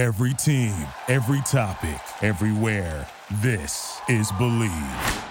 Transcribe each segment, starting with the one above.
Every team, every topic, everywhere. This is Bleav.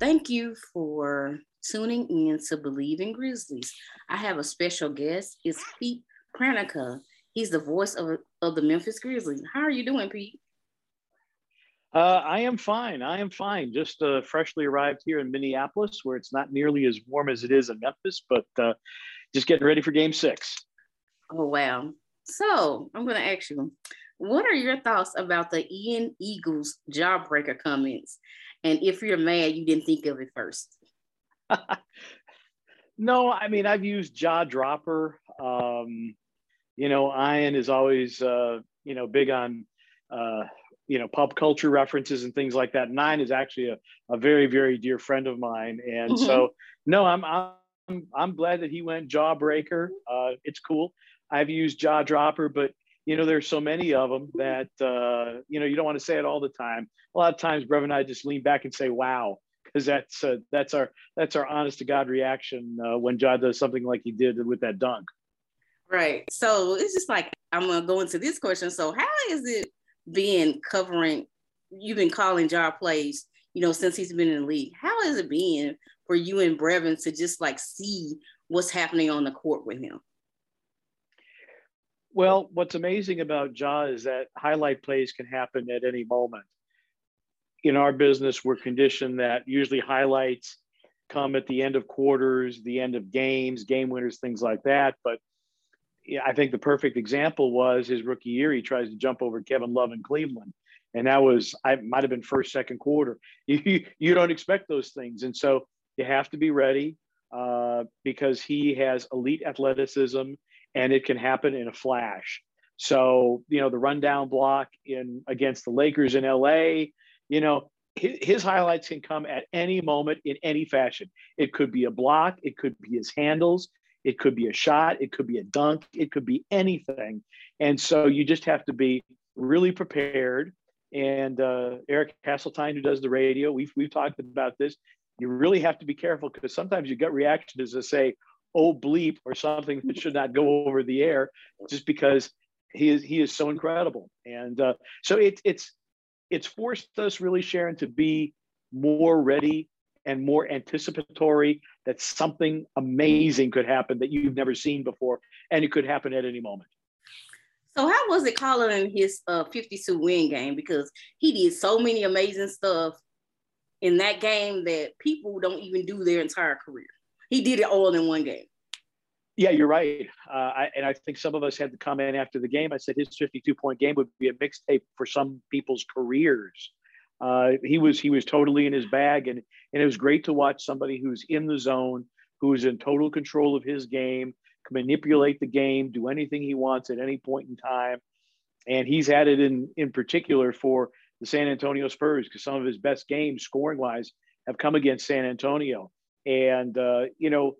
Thank you for tuning in to Bleav in Grizzlies. I have a special guest. It's Pete Pranica. He's the voice of, of the Memphis Grizzlies. How are you doing, Pete? Uh, I am fine. I am fine. Just uh, freshly arrived here in Minneapolis, where it's not nearly as warm as it is in Memphis, but uh, just getting ready for Game Six. Oh wow! So I'm going to ask you, what are your thoughts about the Ian Eagle's jawbreaker comments? And if you're mad, you didn't think of it first. no, I mean I've used jaw dropper. Um, you know, Ian is always uh, you know big on uh, you know pop culture references and things like that. Nine is actually a, a very very dear friend of mine, and mm-hmm. so no, I'm I'm I'm glad that he went jawbreaker. Uh, it's cool. I've used jaw dropper, but you know there's so many of them that uh, you know you don't want to say it all the time. A lot of times, Brev and I just lean back and say "Wow," because that's uh, that's our that's our honest to God reaction uh, when Ja does something like he did with that dunk. Right. So it's just like I'm gonna go into this question. So how is it being covering? You've been calling Ja plays, you know, since he's been in the league. How is it being for you and Brevin to just like see what's happening on the court with him? Well, what's amazing about Ja is that highlight plays can happen at any moment. In our business, we're conditioned that usually highlights come at the end of quarters, the end of games, game winners, things like that. But I think the perfect example was his rookie year. He tries to jump over Kevin Love in Cleveland. And that was, I might have been first, second quarter. You, you don't expect those things. And so you have to be ready uh, because he has elite athleticism and it can happen in a flash. So, you know, the rundown block in against the Lakers in LA, you know, his, his highlights can come at any moment in any fashion. It could be a block, it could be his handles, it could be a shot, it could be a dunk, it could be anything. And so you just have to be really prepared. And uh, Eric Hasseltine, who does the radio, we've, we've talked about this. You really have to be careful because sometimes your gut reaction is to say, oh bleep or something that should not go over the air just because he is he is so incredible and uh, so it, it's it's forced us really sharon to be more ready and more anticipatory that something amazing could happen that you've never seen before, and it could happen at any moment. So how was it calling his uh, 52 win game? Because he did so many amazing stuff in that game that people don't even do their entire career. He did it all in one game. Yeah, you're right. Uh, I, and I think some of us had the comment after the game. I said his 52 point game would be a mixtape for some people's careers. Uh, he was he was totally in his bag, and and it was great to watch somebody who's in the zone, who's in total control of his game, can manipulate the game, do anything he wants at any point in time, and he's had it in in particular for the San Antonio Spurs because some of his best games scoring wise have come against San Antonio, and uh, you know.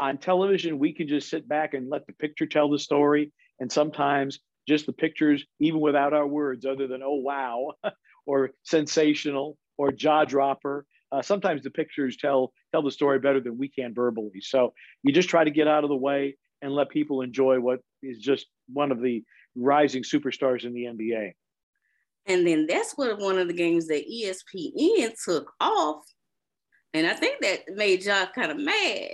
On television, we can just sit back and let the picture tell the story. And sometimes just the pictures, even without our words, other than, oh, wow, or sensational or jaw dropper. Uh, sometimes the pictures tell tell the story better than we can verbally. So you just try to get out of the way and let people enjoy what is just one of the rising superstars in the NBA. And then that's what one of the games that ESPN took off. And I think that made y'all kind of mad.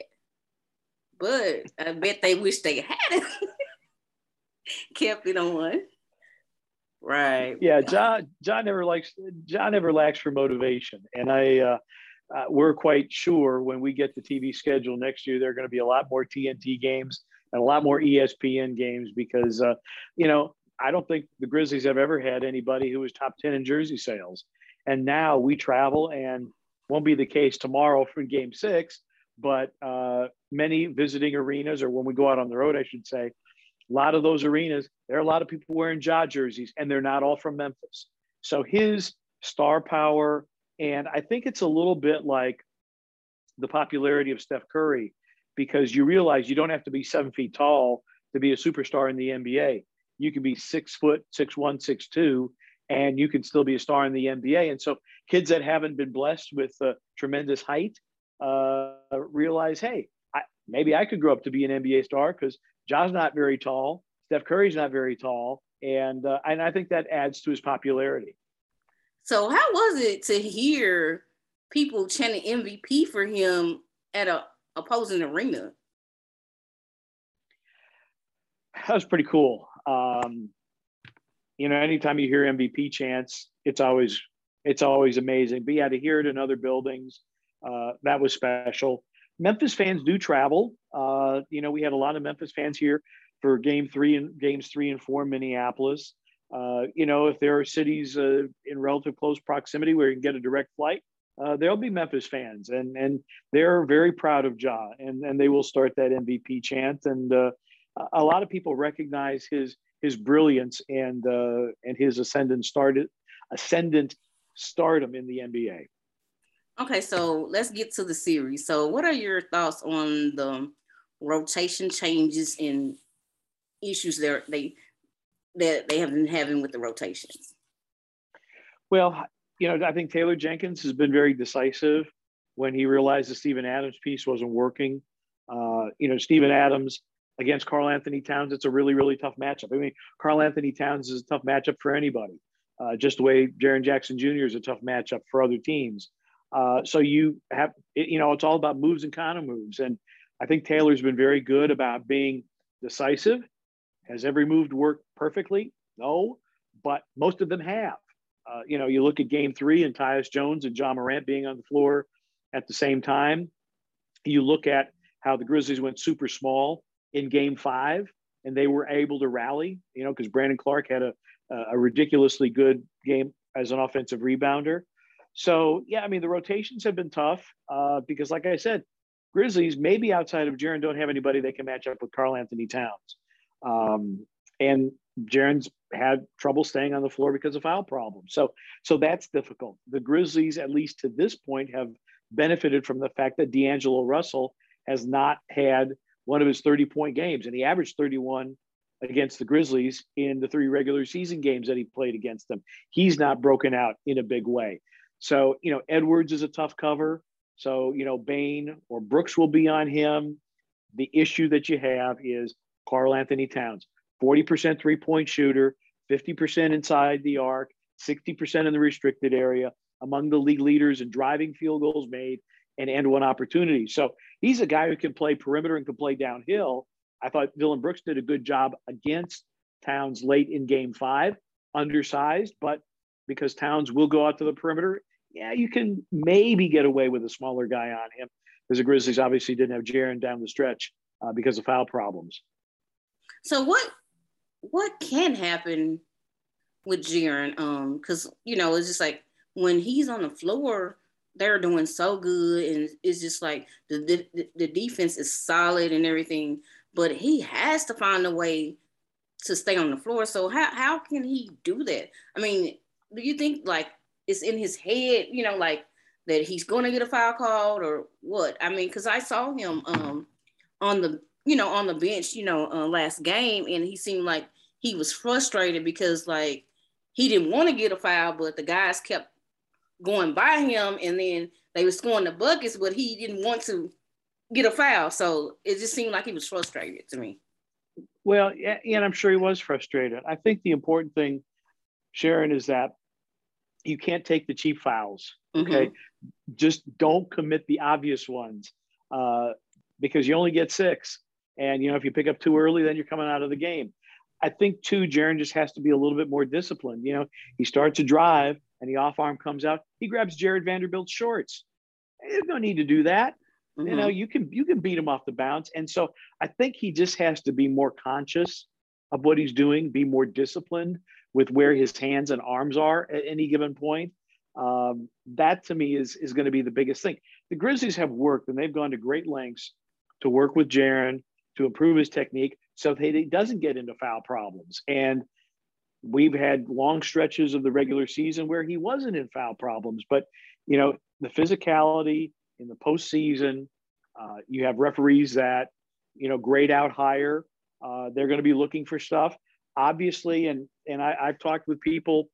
But I bet they wish they had it. Kept it on. Right. Yeah, Ja. Ja never likes. Ja never lacks for motivation, and I. Uh, uh, we're quite sure when we get the TV schedule next year, there are going to be a lot more TNT games and a lot more ESPN games because, uh, you know, I don't think the Grizzlies have ever had anybody who was top 10 in jersey sales. And now we travel and won't be the case tomorrow for game six, but uh, many visiting arenas, or when we go out on the road, I should say, a lot of those arenas, there are a lot of people wearing Ja jerseys, and they're not all from Memphis. So his star power, and I think it's a little bit like the popularity of Steph Curry, because you realize you don't have to be seven feet tall to be a superstar in the NBA. you can be six foot, six one, six two, and you can still be a star in the NBA. And so kids that haven't been blessed with tremendous height uh, realize, hey, I, maybe I could grow up to be an NBA star because Ja's not very tall, Steph Curry's not very tall, and uh, and I think that adds to his popularity. So how was it to hear people chanting MVP for him at a opposing arena? That was pretty cool. Um, you know, anytime you hear MVP chants, it's always it's always amazing. But yeah, to hear it in other buildings, uh, that was special. Memphis fans do travel. Uh, you know, we had a lot of Memphis fans here for Game Three and Games Three and Four in Minneapolis. Uh, you know, if there are cities uh, in relative close proximity where you can get a direct flight, uh, there'll be Memphis fans, and and they're very proud of Ja, and and they will start that MVP chant. And uh, a lot of people recognize his his brilliance and uh, and his ascendant started ascendant stardom in the NBA. Okay, so let's get to the series. So, what are your thoughts on the rotation changes and issues that they that they have been having with the rotations? Well, you know, I think Taylor Jenkins has been very decisive when he realized the Steven Adams piece wasn't working. Uh, you know, Steven Adams against Karl-Anthony Towns, it's a really, really tough matchup. I mean, Karl-Anthony Towns is a tough matchup for anybody, uh, just the way Jaren Jackson Jr. is a tough matchup for other teams. Uh, so you have, you know, it's all about moves and counter moves. And I think Taylor's been very good about being decisive. Has every move worked perfectly? No, but most of them have. Uh, you know, you look at game three and Tyus Jones and Ja Morant being on the floor at the same time. You look at how the Grizzlies went super small in game five and they were able to rally, you know, because Brandon Clarke had a, a ridiculously good game as an offensive rebounder. So, yeah, I mean, the rotations have been tough uh, because, like I said, Grizzlies, maybe outside of Jaren, don't have anybody that can match up with Karl-Anthony Towns. Um, and Jaren's had trouble staying on the floor because of foul problems. So, so that's difficult. The Grizzlies, at least to this point, have benefited from the fact that D'Angelo Russell has not had one of his 30 point games, and he averaged 31 against the Grizzlies in the three regular season games that he played against them. He's not broken out in a big way. So, you know, Edwards is a tough cover. So, you know, Bane or Brooks will be on him. The issue that you have is Karl-Anthony Towns, 40% three point shooter, 50% inside the arc, 60% in the restricted area, among the league leaders in driving field goals made and end one opportunity. So he's a guy who can play perimeter and can play downhill. I thought Dillon Brooks did a good job against Towns late in game five, undersized, but because Towns will go out to the perimeter, yeah, you can maybe get away with a smaller guy on him because the Grizzlies obviously didn't have Jaren down the stretch uh, because of foul problems. So what what can happen with Jaren? Um, because you know it's just like when he's on the floor, they're doing so good, and it's just like the the, the defense is solid and everything, but he has to find a way to stay on the floor. So how how can he do that? I mean, do you think like it's in his head, you know, like that he's going to get a foul called or what? I mean, because I saw him um on the you know on the bench, you know, uh, last game, and he seemed like he was frustrated because like he didn't want to get a foul, but the guys kept going by him, and then they were scoring the buckets, but he didn't want to get a foul. So it just seemed like he was frustrated to me. Well, yeah, and I'm sure he was frustrated. I think the important thing, Sharon, is that you can't take the cheap fouls. Okay, mm-hmm. just don't commit the obvious ones uh, because you only get six, and you know if you pick up too early, then you're coming out of the game. I think too, Jaren just has to be a little bit more disciplined. You know, he starts a drive and the off arm comes out, he grabs Jarred Vanderbilt's shorts. There's no need to do that. Mm-hmm. You know, you can you can beat him off the bounce. And so I think he just has to be more conscious of what he's doing, be more disciplined with where his hands and arms are at any given point. Um, that to me is is going to be the biggest thing. The Grizzlies have worked and they've gone to great lengths to work with Jaren to improve his technique so that he doesn't get into foul problems. And we've had long stretches of the regular season where he wasn't in foul problems. But you know, the physicality in the postseason, uh, you have referees that you know grade out higher. Uh, they're going to be looking for stuff. obviously, and and I, I've talked with people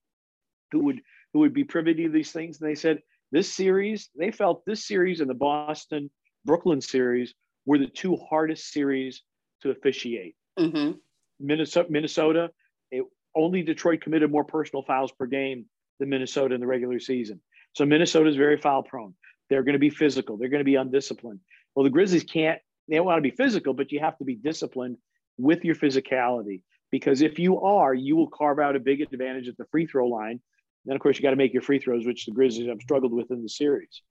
who would who would be privy to these things, and they said this series, they felt this series and the Boston Brooklyn series were the two hardest series to officiate. Mm-hmm. Minnesota, Minnesota, it, only Detroit committed more personal fouls per game than Minnesota in the regular season. So Minnesota is very foul prone. They're going to be physical. They're going to be undisciplined. Well, the Grizzlies can't. They don't want to be physical, but you have to be disciplined with your physicality because if you are, you will carve out a big advantage at the free throw line. Then, of course, you got to make your free throws, which the Grizzlies have struggled with in the series.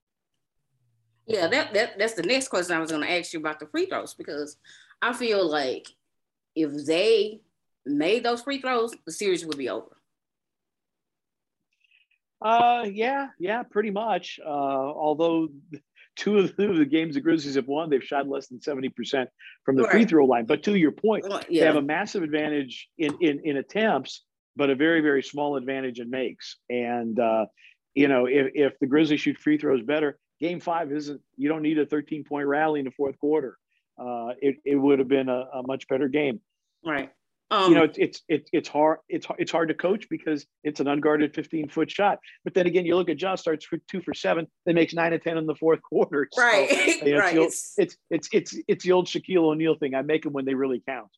Yeah, that, that that's the next question I was going to ask you about the free throws because I feel like if they made those free throws, the series would be over. Uh, yeah, yeah, pretty much. Uh, although two of the games the Grizzlies have won, they've shot less than 70% from the right. free throw line. But to your point, well, yeah. they have a massive advantage in, in, in attempts, but a very, very small advantage in makes. And, uh, you know, if, if the Grizzlies shoot free throws better, game five isn't, you don't need a 13 point rally in the fourth quarter. Uh, it, it would have been a, a much better game. Right. Um, you know, it's it's it's hard it's it's hard to coach because it's an unguarded 15 foot shot. But then again, you look at Ja starts for two for seven, then makes nine of ten in the fourth quarter. So, right, you know, right. It's, it's it's it's it's the old Shaquille O'Neal thing. I make them when they really count.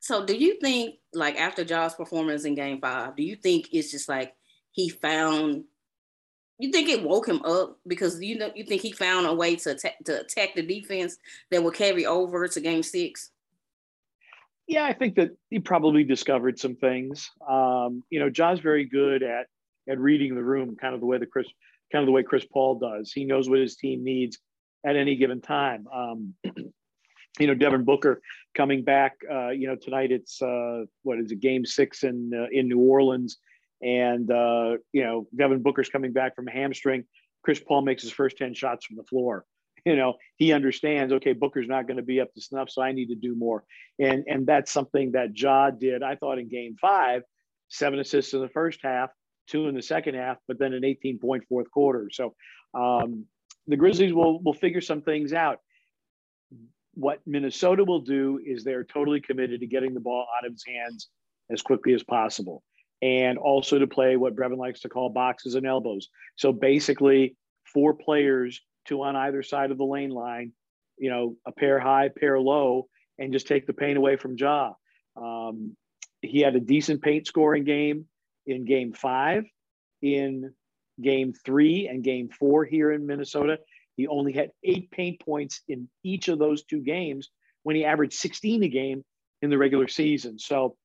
So, do you think like after Ja's performance in Game Five, do you think it's just like he found? You think it woke him up because you know you think he found a way to attack, to attack the defense that will carry over to Game Six? Yeah, I think that he probably discovered some things. Um, you know, Ja's very good at at reading the room, kind of the way the Chris, kind of the way Chris Paul does. He knows what his team needs at any given time. Um, you know, Devin Booker coming back. Uh, you know, tonight it's uh, what is it, Game Six in uh, in New Orleans, and uh, you know, Devin Booker's coming back from a hamstring. Chris Paul makes his first ten shots from the floor. you know he understands okay booker's not going to be up to snuff so i need to do more. And and that's something that ja did i thought in game five seven assists in the first half two in the second half but then an 18 point fourth quarter. So um, the grizzlies will will figure some things out. What minnesota will do is they're totally committed to getting the ball out of his hands as quickly as possible and also to play what brevin likes to call boxes and elbows. So basically four players two on either side of the lane line, you know, a pair high, pair low, and just take the paint away from Ja. Um, he had a decent paint scoring game in game five, in game three, and game four here in Minnesota. He only had eight paint points in each of those two games when he averaged 16 a game in the regular season. So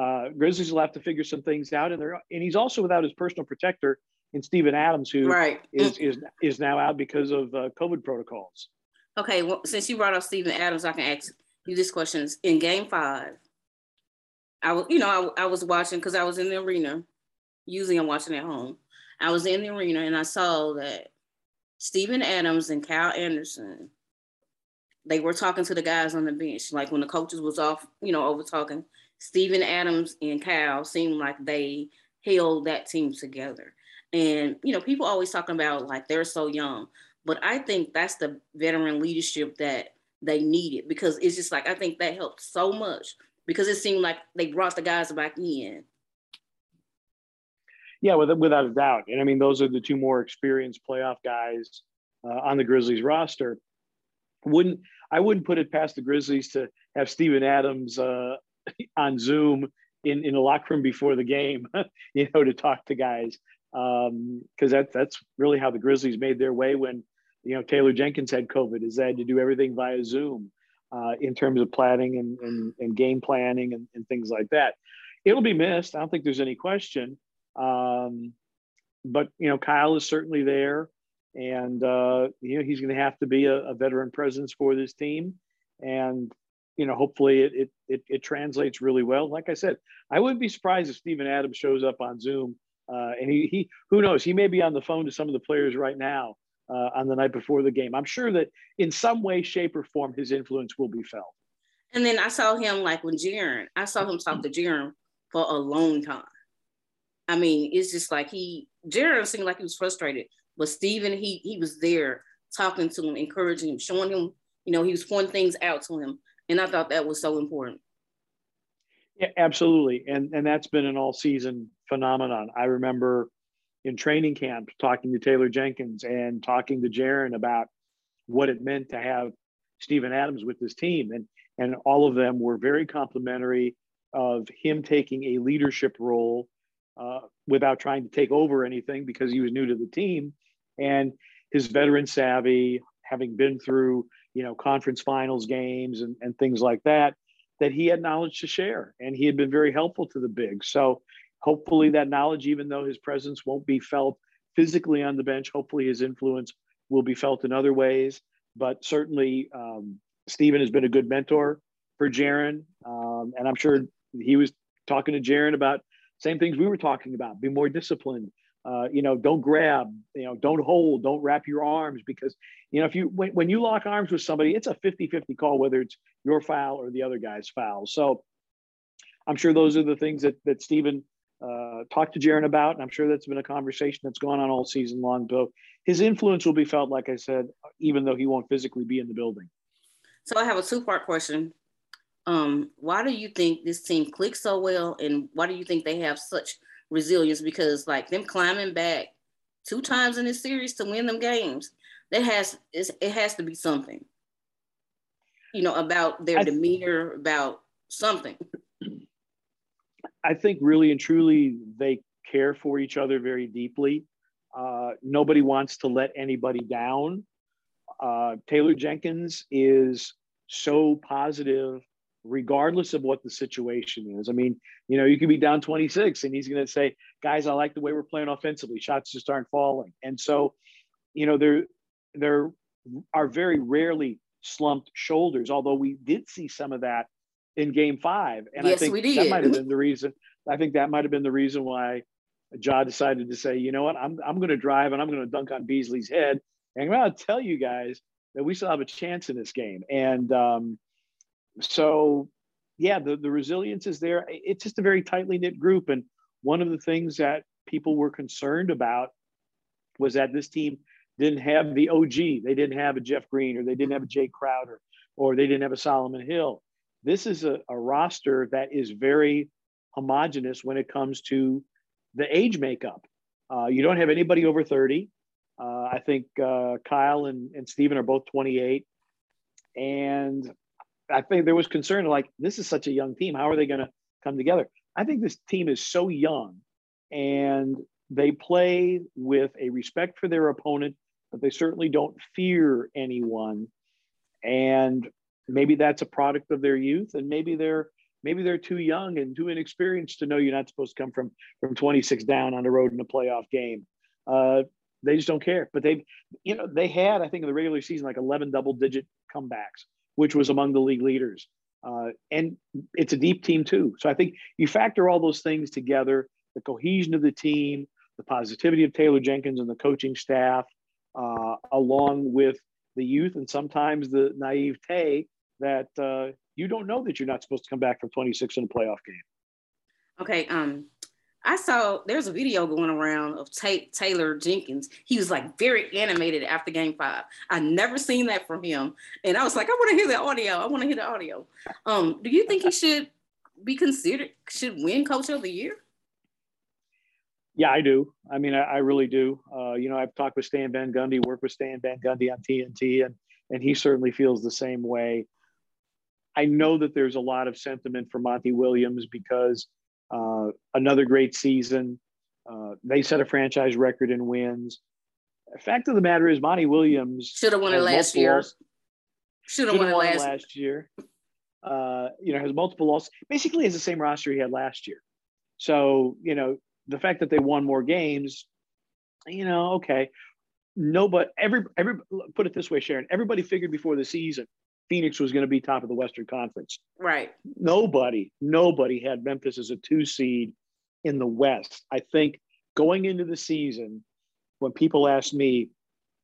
uh, Grizzlies will have to figure some things out, and they're and he's also without his personal protector and Steven Adams, who right. is is is now out because of uh, COVID protocols. Okay, well, since you brought up Steven Adams, I can ask you this question: In Game Five, I was, you know, I, I was watching because I was in the arena. Usually, I'm watching at home. I was in the arena and I saw that Steven Adams and Kyle Anderson, they were talking to the guys on the bench. Like when the coaches was off, you know, over talking, Steven Adams and Kyle seemed like they held that team together. And, you know, people always talking about like they're so young, but I think that's the veteran leadership that they needed because it's just like, I think that helped so much because it seemed like they brought the guys back in. Yeah, without a doubt. And I mean, those are the two more experienced playoff guys uh, on the Grizzlies roster. Wouldn't I wouldn't put it past the Grizzlies to have Steven Adams uh, on Zoom in, in the locker room before the game, you know, to talk to guys because um, that, that's really how the Grizzlies made their way when you know Taylor Jenkins had COVID. Is they had to do everything via Zoom uh, in terms of planning and, and, and game planning and, and, things like that. It'll be missed. I don't think there's any question. Um, but you know, Kyle is certainly there, and uh, you know he's going to have to be a, a, veteran presence for this team, and you know hopefully it, it it it translates really well. Like I said, I wouldn't be surprised if Steven Adams shows up on Zoom uh, and he, he, who knows, he may be on the phone to some of the players right now uh, on the night before the game. I'm sure that in some way, shape, or form, his influence will be felt. And then I saw him like when Jaren, I saw him talk to Jaren for a long time. I mean, it's just like he, Jaren seemed like he was frustrated, but Steven, he he was there talking to him, encouraging him, showing him, you know, he was pointing things out to him. And I thought that was so important. Yeah, absolutely. And and that's been an all season phenomenon. I remember in training camp talking to Taylor Jenkins and talking to Jaren about what it meant to have Steven Adams with this team. And and all of them were very complimentary of him taking a leadership role uh, without trying to take over anything because he was new to the team. And his veteran savvy, having been through, you know, conference finals games and, and things like that, that he had knowledge to share and he had been very helpful to the big. So hopefully that knowledge, even though his presence won't be felt physically on the bench, hopefully his influence will be felt in other ways. But certainly, um, Steven has been a good mentor for Jaren. Um, and I'm sure he was talking to Jaren about same things we were talking about be more disciplined uh, you know don't grab you know don't hold don't wrap your arms because you know if you when, when you lock arms with somebody it's a 50-50 call whether it's your foul or the other guy's foul so i'm sure those are the things that that Steven uh, talked to Jaren about and i'm sure that's been a conversation that's gone on all season long but his influence will be felt like i said even though he won't physically be in the building so i have a two-part question um, why do you think this team clicks so well, and why do you think they have such resilience? Because like them climbing back two times in this series to win them games, that has it has to be something, you know, about their I, demeanor, about something. I think really and truly they care for each other very deeply. Uh, nobody wants to let anybody down. Uh, Taylor Jenkins is so positive regardless of what the situation is. I mean, you know, you could be down 26 and he's going to say, guys, I like the way we're playing offensively. Shots just aren't falling. And so, you know, there, there are very rarely slumped shoulders, although we did see some of that in game five. And yes, I think that might have been the reason. I think that might have been the reason why Ja decided to say, you know what, I'm, I'm going to drive and I'm going to dunk on Beasley's head. And I'm going to tell you guys that we still have a chance in this game. And, um, so yeah, the, the resilience is there. It's just a very tightly knit group. And one of the things that people were concerned about was that this team didn't have the OG. They didn't have a Jeff Green or they didn't have a Jae Crowder or they didn't have a Solomon Hill. This is a, a roster that is very homogenous when it comes to the age makeup. Uh, you don't have anybody over 30. Uh, I think uh, Kyle and, and Steven are both 28. And I think there was concern like this is such a young team. How are they going to come together? I think this team is so young and they play with a respect for their opponent, but they certainly don't fear anyone. And maybe that's a product of their youth, and maybe they're maybe they're too young and too inexperienced to know you're not supposed to come from from 26 down on the road in a playoff game. Uh, they just don't care. But they, you know, they had I think in the regular season like 11 double digit comebacks which was among the league leaders. Uh, and it's a deep team too. So I think you factor all those things together the cohesion of the team, the positivity of Taylor Jenkins and the coaching staff, uh, along with the youth and sometimes the naivete that uh, you don't know that you're not supposed to come back from 26 in a playoff game. Okay. Um, I saw there's a video going around of Taylor Jenkins. He was like very animated after game five. I never seen that from him. And I was like, I want to hear the audio. I want to hear the audio. Um, do you think he should be considered, should win coach of the year? Yeah, I do. I mean, I, I really do. Uh, you know, I've talked with Stan Van Gundy, worked with Stan Van Gundy on TNT, and and he certainly feels the same way. I know that there's a lot of sentiment for Monty Williams because – uh, another great season. Uh, they set a franchise record in wins. Fact of the matter is, Monty Williams should have won it last year. Should have won it last, last year. Uh, you know, has multiple losses. Basically, has the same roster he had last year. So, you know, the fact that they won more games, you know, okay. No, but every every put it this way, Sharon. Everybody figured before the season Phoenix was going to be top of the Western Conference. Right. Nobody, nobody had Memphis as a two seed in the West. I think going into the season, when people asked me,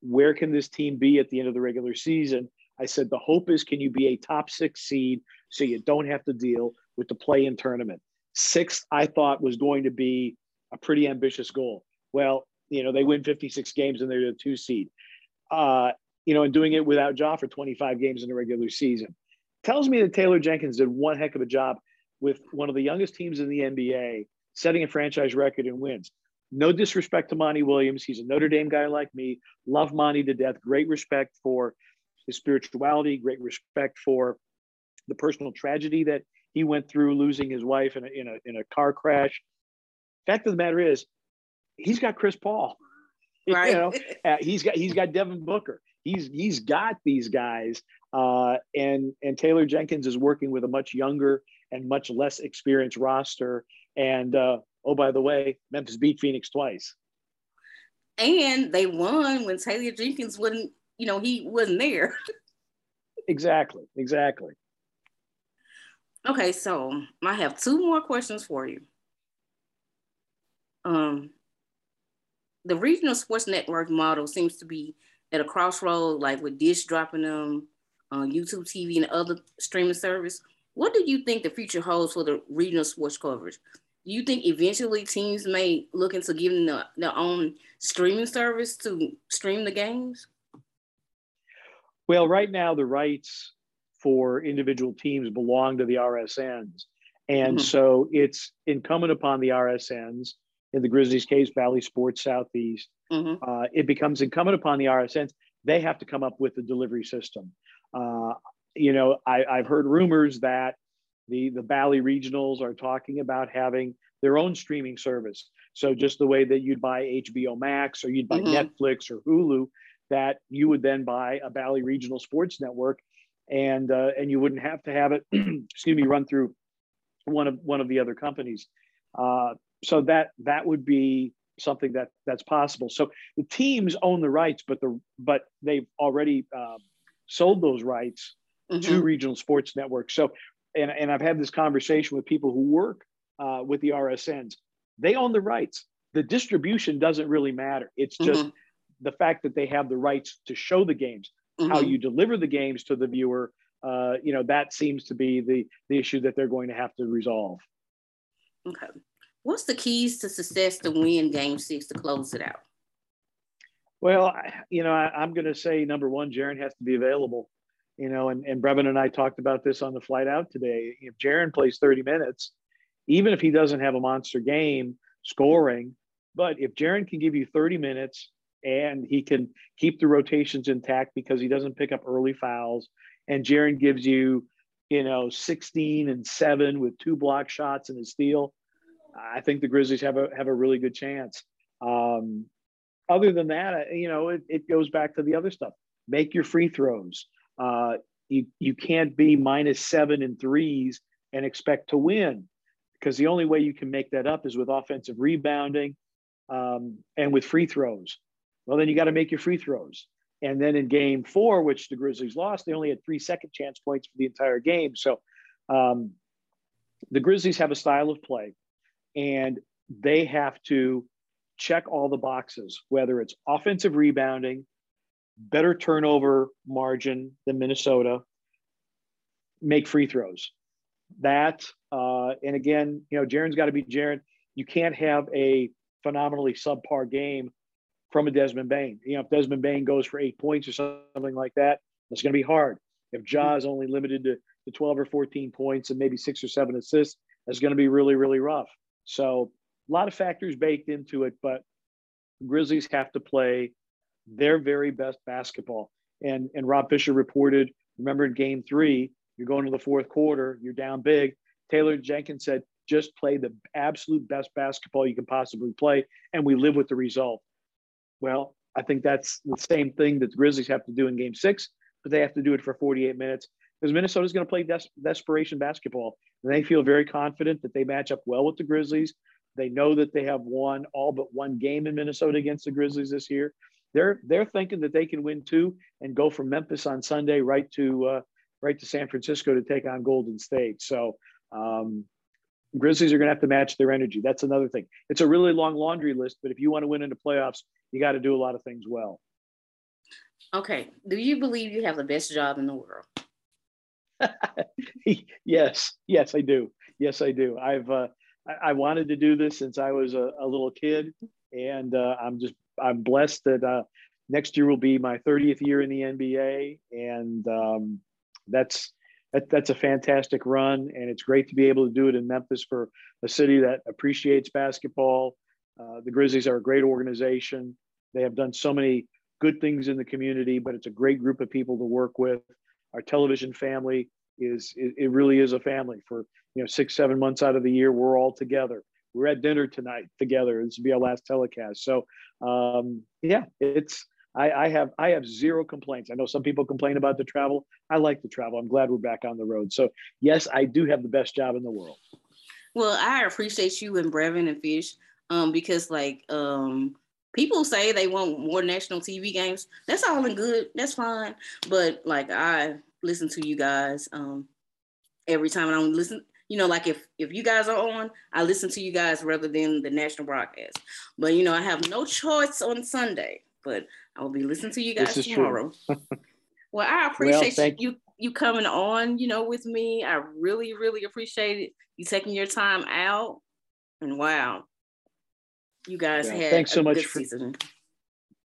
where can this team be at the end of the regular season? I said, the hope is can you be a top six seed so you don't have to deal with the play in tournament? Sixth, I thought was going to be a pretty ambitious goal. Well, you know, they win 56 games and they're a two seed. Uh, you know, and doing it without Ja for 25 games in the regular season. Tells me that Taylor Jenkins did one heck of a job with one of the youngest teams in the NBA, setting a franchise record in wins. No disrespect to Monty Williams. He's a Notre Dame guy like me. Love Monty to death. Great respect for his spirituality, great respect for the personal tragedy that he went through, losing his wife in a, in a, in a car crash. Fact of the matter is, he's got Chris Paul. Right. You know, uh, he's got he's got Devin Booker. He's he's got these guys, uh, and and Taylor Jenkins is working with a much younger and much less experienced roster. And uh, oh, by the way, Memphis beat Phoenix twice. And they won when Taylor Jenkins wasn't, you know, he wasn't there. exactly, exactly. Okay, so I have two more questions for you. Um, the regional sports network model seems to be at a crossroad, like with Dish dropping them on YouTube TV and other streaming service. What do you think the future holds for the regional sports coverage? Do you think eventually teams may look into giving the, their own streaming service to stream the games? Well, right now the rights for individual teams belong to the RSNs. And mm-hmm. so it's incumbent upon the RSNs, in the Grizzlies' case, Bally Sports Southeast, mm-hmm. uh, it becomes incumbent upon the RSNs. They have to come up with a delivery system. Uh, you know, I, I've heard rumors that the the Bally regionals are talking about having their own streaming service. So just the way that you'd buy HBO Max or you'd buy mm-hmm. Netflix or Hulu, that you would then buy a Bally Regional Sports Network, and uh, and you wouldn't have to have it, excuse me, run through one of one of the other companies. Uh, so that that would be something that that's possible. So the teams own the rights, but the but they've already um, sold those rights mm-hmm. to regional sports networks. So and, and I've had this conversation with people who work uh, with the RSNs. They own the rights. The distribution doesn't really matter. It's just mm-hmm. the fact that they have the rights to show the games. Mm-hmm. How you deliver the games to the viewer, uh, you know, that seems to be the the issue that they're going to have to resolve. Okay. What's the keys to success to win Game Six to close it out? Well, you know, I, am going to say number one, Jaren has to be available you know, and, and Brevin and I talked about this on the flight out today. If Jaren plays 30 minutes, even if he doesn't have a monster game scoring, but if Jaren can give you 30 minutes and he can keep the rotations intact because he doesn't pick up early fouls, and Jaren gives you, you know, 16 and seven with two block shots and a steal, I think the Grizzlies have a have a really good chance. Um, other than that, you know, it, it goes back to the other stuff. Make your free throws. Uh, you you can't be minus seven and threes and expect to win because the only way you can make that up is with offensive rebounding um, and with free throws. Well, then you got to make your free throws. And then in game four, which the Grizzlies lost, they only had three second chance points for the entire game. So um, the Grizzlies have a style of play and they have to check all the boxes, whether it's offensive rebounding, better turnover margin than Minnesota, make free throws. That, uh, and again, you know, Jaren's got to be Jaren. You can't have a phenomenally subpar game from a Desmond Bane. You know, if Desmond Bane goes for eight points or something like that, it's going to be hard. If Ja is only limited to, to 12 or 14 points and maybe six or seven assists, that's going to be really, really rough. So a lot of factors baked into it, but Grizzlies have to play their very best basketball. And, and Rob Fischer reported, remember in game three, you're going to the fourth quarter, you're down big. Taylor Jenkins said, just play the absolute best basketball you can possibly play, and we live with the result. Well, I think that's the same thing that the Grizzlies have to do in game six, but they have to do it for 48 minutes because Minnesota's going to play des- desperation basketball. And they feel very confident that they match up well with the Grizzlies. They know that they have won all but one game in Minnesota against the Grizzlies this year they're they're thinking that they can win two and go from Memphis on Sunday right to uh, right to San Francisco to take on Golden State. So um, Grizzlies are going to have to match their energy. That's another thing. It's a really long laundry list, but if you want to win in the playoffs, you got to do a lot of things well. Okay. Do you believe you have the best job in the world? yes, yes, I do. Yes, I do. I've uh, I, I wanted to do this since I was a, a little kid, and uh, I'm just I'm blessed that uh, next year will be my 30th year in the NBA, and um, that's that, that's a fantastic run, and it's great to be able to do it in Memphis for a city that appreciates basketball. Uh, the Grizzlies are a great organization. They have done so many good things in the community, but it's a great group of people to work with. Our television family is it, it really is a family. For you know six seven months out of the year, we're all together. We're at dinner tonight together. This will be our last telecast. So um, yeah, it's I, I, have I have zero complaints. I know some people complain about the travel. I like the travel. I'm glad we're back on the road. So yes, I do have the best job in the world. Well, I appreciate you and Brevin and Fish um, because like um, people say they want more national TV games. That's all in good. That's fine. But like I listen to you guys um, every time I don't listen. You know, like if if you guys are on, I listen to you guys rather than the national broadcast. But you know, I have no choice on Sunday. But I will be listening to you guys tomorrow. well, I appreciate well, you you coming on, you know, with me. I really, really appreciate it. You taking your time out. And wow, you guys yeah, had thanks so much for season.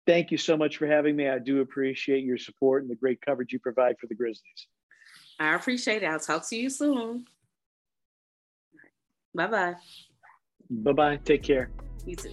Thank you so much for having me. I do appreciate your support and the great coverage you provide for the Grizzlies. I appreciate it. I'll talk to you soon. Bye bye. Bye bye. Take care. You too.